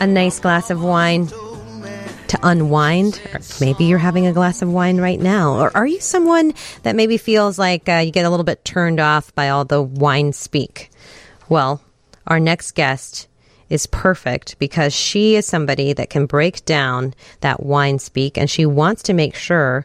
a nice glass of wine to unwind? Or maybe you're having a glass of wine right now. Or are you someone that maybe feels like uh, you get a little bit turned off by all the wine speak? Well, our next guest is perfect because she is somebody that can break down that wine speak and she wants to make sure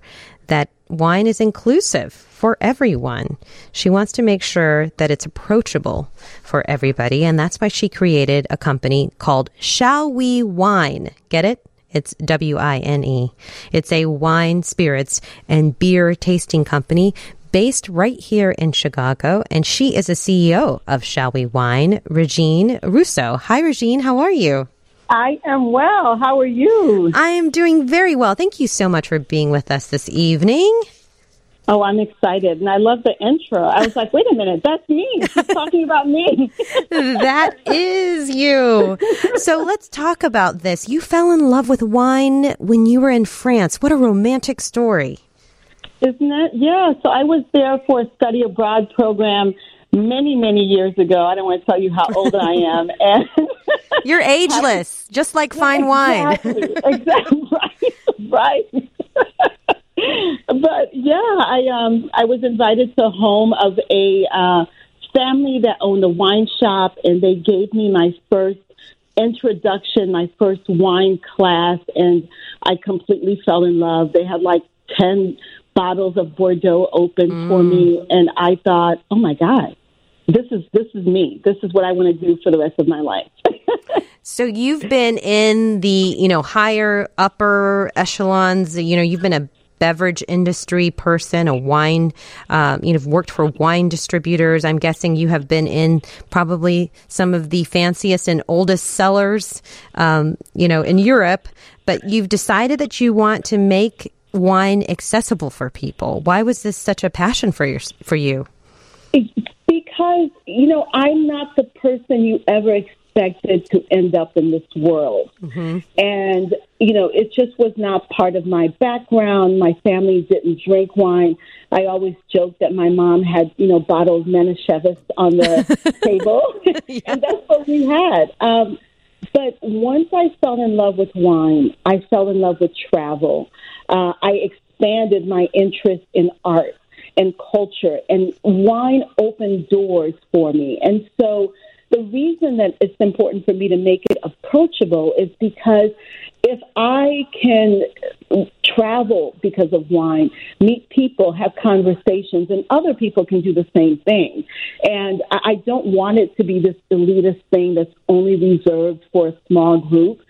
that wine is inclusive for everyone. She wants to make sure that it's approachable for everybody. And that's why she created a company called Shall We Wine. Get it? It's W I N E. It's a wine, spirits, and beer tasting company based right here in Chicago. And she is a CEO of Shall We Wine, Regine Rousseau. Hi, Regine. How are you? I am well. How are you? I am doing very well. Thank you so much for being with us this evening. Oh, I'm excited. And I love the intro. I was like, wait a minute, that's me. She's talking about me. that is you. So let's talk about this. You fell in love with wine when you were in France. What a romantic story. Isn't it? Yeah. So I was there for a study abroad program many, many years ago. I don't want to tell you how old I am. And You're ageless, just like fine wine. exactly, exactly. Right. right. but yeah, I um I was invited to home of a uh, family that owned a wine shop, and they gave me my first introduction, my first wine class, and I completely fell in love. They had like ten bottles of Bordeaux open mm. for me, and I thought, oh my god, this is this is me. This is what I want to do for the rest of my life. So you've been in the you know higher upper echelons. You know you've been a beverage industry person, a wine. Um, you know, worked for wine distributors. I'm guessing you have been in probably some of the fanciest and oldest cellars. Um, you know, in Europe, but you've decided that you want to make wine accessible for people. Why was this such a passion for your for you? Because, you know, I'm not the person you ever expected to end up in this world. Mm-hmm. And, you know, it just was not part of my background. My family didn't drink wine. I always joked that my mom had, you know, bottled Manischewitz on the table. yeah. And that's what we had. Um, but once I fell in love with wine, I fell in love with travel. Uh, I expanded my interest in art and culture, and wine opened doors for me. And so the reason that it's important for me to make it approachable is because if I can travel because of wine, meet people, have conversations, and other people can do the same thing. And I don't want it to be this elitist thing that's only reserved for a small group.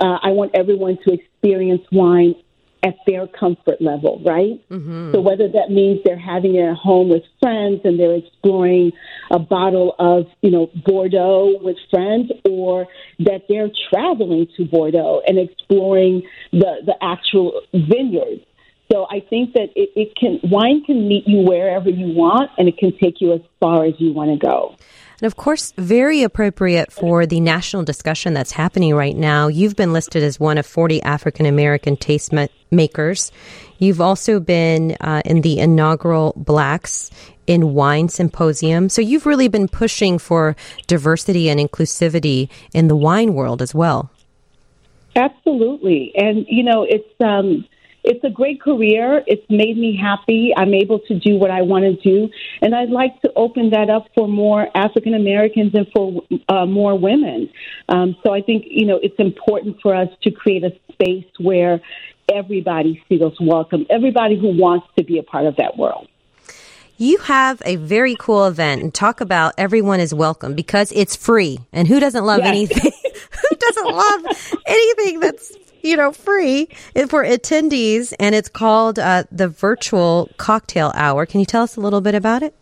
Uh, I want everyone to experience wine at their comfort level, right? Mm-hmm. So whether that means they're having it at home with friends and they're exploring a bottle of, you know, Bordeaux with friends or that they're traveling to Bordeaux and exploring the, the actual vineyards. So I think that it, it can wine can meet you wherever you want and it can take you as far as you want to go. And of course, very appropriate for the national discussion that's happening right now. You've been listed as one of 40 African American taste makers. You've also been uh, in the inaugural Blacks in Wine Symposium. So you've really been pushing for diversity and inclusivity in the wine world as well. Absolutely. And, you know, it's, um, it's a great career. It's made me happy. I'm able to do what I want to do. And I'd like to open that up for more African Americans and for uh, more women. Um, so I think, you know, it's important for us to create a space where everybody feels welcome, everybody who wants to be a part of that world. You have a very cool event and talk about everyone is welcome because it's free. And who doesn't love yes. anything? who doesn't love anything that's you know, free for attendees, and it's called uh, the Virtual Cocktail Hour. Can you tell us a little bit about it?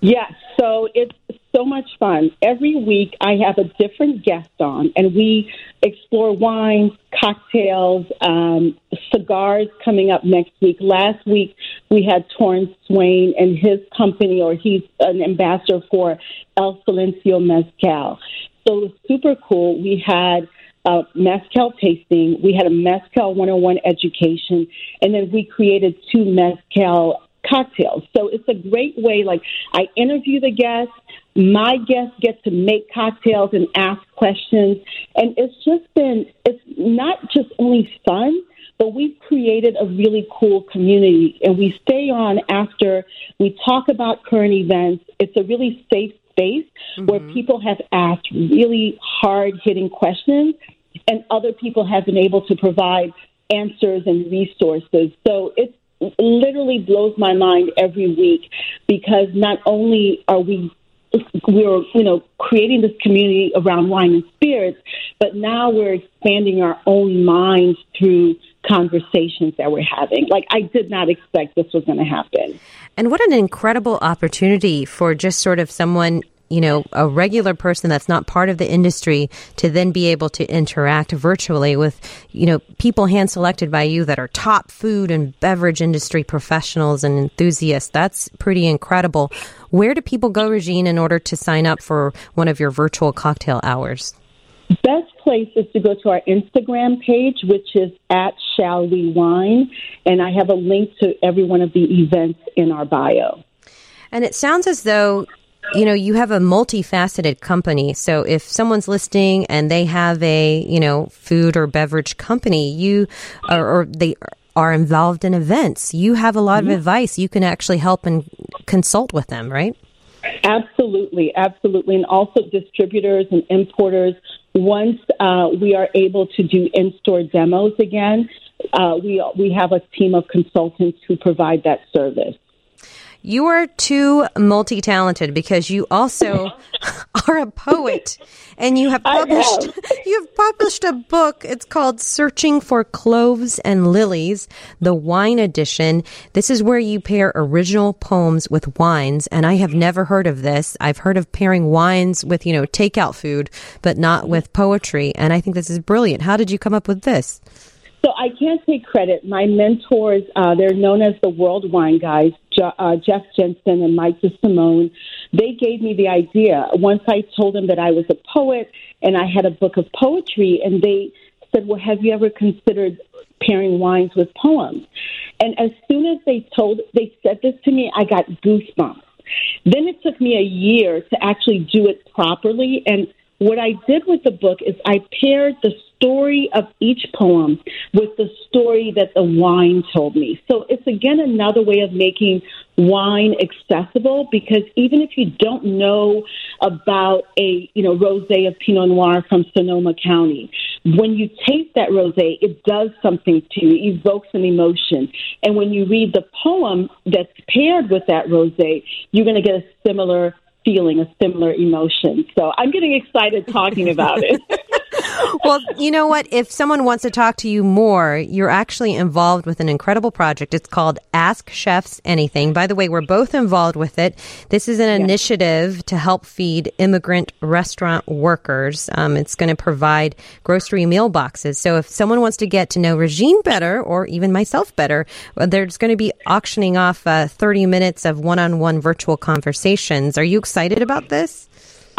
Yes. So it's so much fun. Every week I have a different guest on, and we explore wines, cocktails, um, cigars coming up next week. Last week we had Torrence Swain and his company, or he's an ambassador for El Silencio Mezcal. So it was super cool. We had uh, mezcal tasting. We had a mezcal 101 education, and then we created two mezcal cocktails. So it's a great way. Like I interview the guests, my guests get to make cocktails and ask questions, and it's just been it's not just only fun, but we've created a really cool community, and we stay on after we talk about current events. It's a really safe space mm-hmm. where people have asked really hard hitting questions, and other people have been able to provide answers and resources. So it's literally blows my mind every week because not only are we we're you know creating this community around wine and spirits, but now we're expanding our own minds through conversations that we're having. Like I did not expect this was going to happen. And what an incredible opportunity for just sort of someone you know, a regular person that's not part of the industry to then be able to interact virtually with, you know, people hand selected by you that are top food and beverage industry professionals and enthusiasts. That's pretty incredible. Where do people go, Regine, in order to sign up for one of your virtual cocktail hours? Best place is to go to our Instagram page, which is at Shall We Wine, and I have a link to every one of the events in our bio. And it sounds as though you know, you have a multifaceted company. So if someone's listening and they have a, you know, food or beverage company, you or, or they are involved in events, you have a lot mm-hmm. of advice. You can actually help and consult with them, right? Absolutely, absolutely. And also distributors and importers. Once uh, we are able to do in store demos again, uh, we, we have a team of consultants who provide that service. You are too multi talented because you also are a poet and you have published you have published a book. It's called Searching for Cloves and Lilies, the wine edition. This is where you pair original poems with wines, and I have never heard of this. I've heard of pairing wines with, you know, takeout food, but not with poetry, and I think this is brilliant. How did you come up with this? So I can't take credit. My mentors, uh, they're known as the World Wine Guys, uh, Jeff Jenssen and Mike DeSimone. They gave me the idea. Once I told them that I was a poet and I had a book of poetry, and they said, "Well, have you ever considered pairing wines with poems?" And as soon as they told, they said this to me, I got goosebumps. Then it took me a year to actually do it properly, and what I did with the book is I paired the story of each poem with the story that the wine told me. So it's again another way of making wine accessible because even if you don't know about a, you know, rosé of Pinot Noir from Sonoma County, when you taste that rosé, it does something to you, it evokes an emotion. And when you read the poem that's paired with that rosé, you're going to get a similar feeling, a similar emotion. So I'm getting excited talking about it. well, you know what? If someone wants to talk to you more, you're actually involved with an incredible project. It's called Ask Chefs Anything. By the way, we're both involved with it. This is an yes. initiative to help feed immigrant restaurant workers. Um, it's going to provide grocery meal boxes. So if someone wants to get to know Regine better, or even myself better, there's going to be auctioning off uh, 30 minutes of one-on-one virtual conversations. Are you excited about this?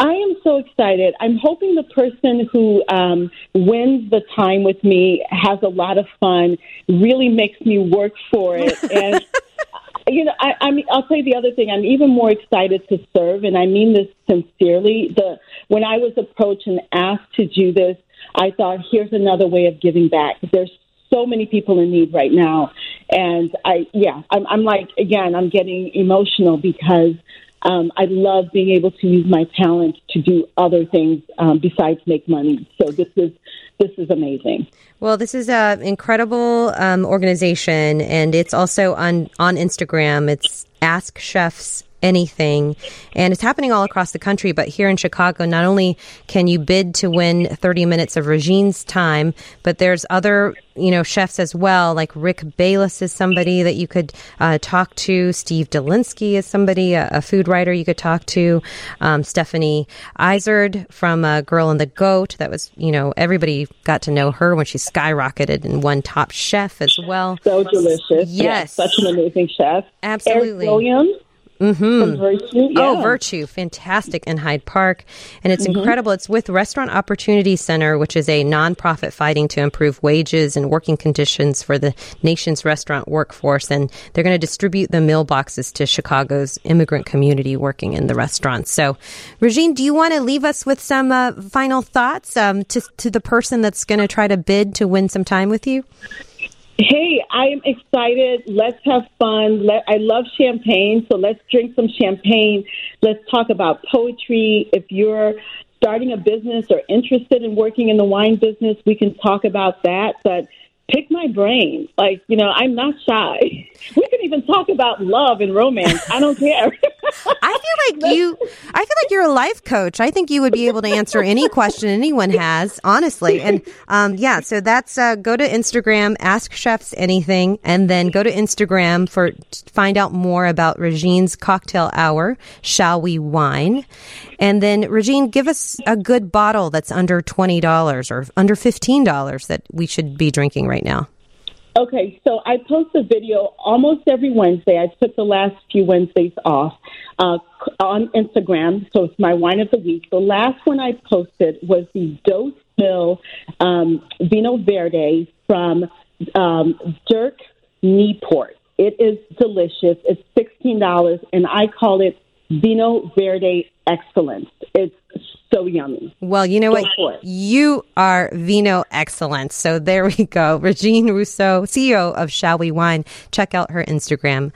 I am so excited. I'm hoping the person who um, wins the time with me has a lot of fun, really makes me work for it. And, you know, I, I mean, I'll tell you the other thing. I'm even more excited to serve, and I mean this sincerely. The When I was approached and asked to do this, I thought, here's another way of giving back. There's so many people in need right now. And I, yeah, I'm, I'm like, again, I'm getting emotional because um, I love being able to use my talent to do other things um, besides make money. So this is this is amazing. Well, this is an incredible um, organization, and it's also on on Instagram. It's Ask Chefs anything. And it's happening all across the country. But here in Chicago, not only can you bid to win 30 minutes of Regine's time, but there's other, you know, chefs as well. Like Rick Bayless is somebody that you could uh, talk to. Steve Dolinsky is somebody, a, a food writer you could talk to. Um, Stephanie Izard from uh, Girl and the Goat. That was, you know, everybody got to know her when she skyrocketed and won Top Chef as well. So delicious. Yes. such an amazing chef. Absolutely. Eric Williams Mm-hmm. Virtue. Yeah. Oh, Virtue. Fantastic in Hyde Park. And it's mm-hmm. incredible. It's with Restaurant Opportunity Center, which is a nonprofit fighting to improve wages and working conditions for the nation's restaurant workforce. And they're going to distribute the meal boxes to Chicago's immigrant community working in the restaurants. So, Regine, do you want to leave us with some uh, final thoughts um, to, to the person that's going to try to bid to win some time with you? Hey, I am excited. Let's have fun. Let, I love champagne, so let's drink some champagne. Let's talk about poetry. If you're starting a business or interested in working in the wine business, we can talk about that. But pick my brain. Like, you know, I'm not shy. We can even talk about love and romance. I don't care. I feel like you I feel like you're a life coach. I think you would be able to answer any question anyone has, honestly. And um, yeah, so that's uh, go to Instagram, ask chefs anything, and then go to Instagram for find out more about Regine's cocktail hour, Shall We Wine. And then Regine, give us a good bottle that's under twenty dollars or under fifteen dollars that we should be drinking right right now? Okay, so I post a video almost every Wednesday. I took the last few Wednesdays off uh, on Instagram, so it's my wine of the week. The last one I posted was the Dose Mill um, Vino Verde from um, Dirk Niepoort. It is delicious. It's $16, and I call it Vino Verde Excellence. It's so yummy. Well, you know go what? You are Vino Excellence. So there we go. Regine Rousseau, CEO of Shall We Wine. Check out her Instagram.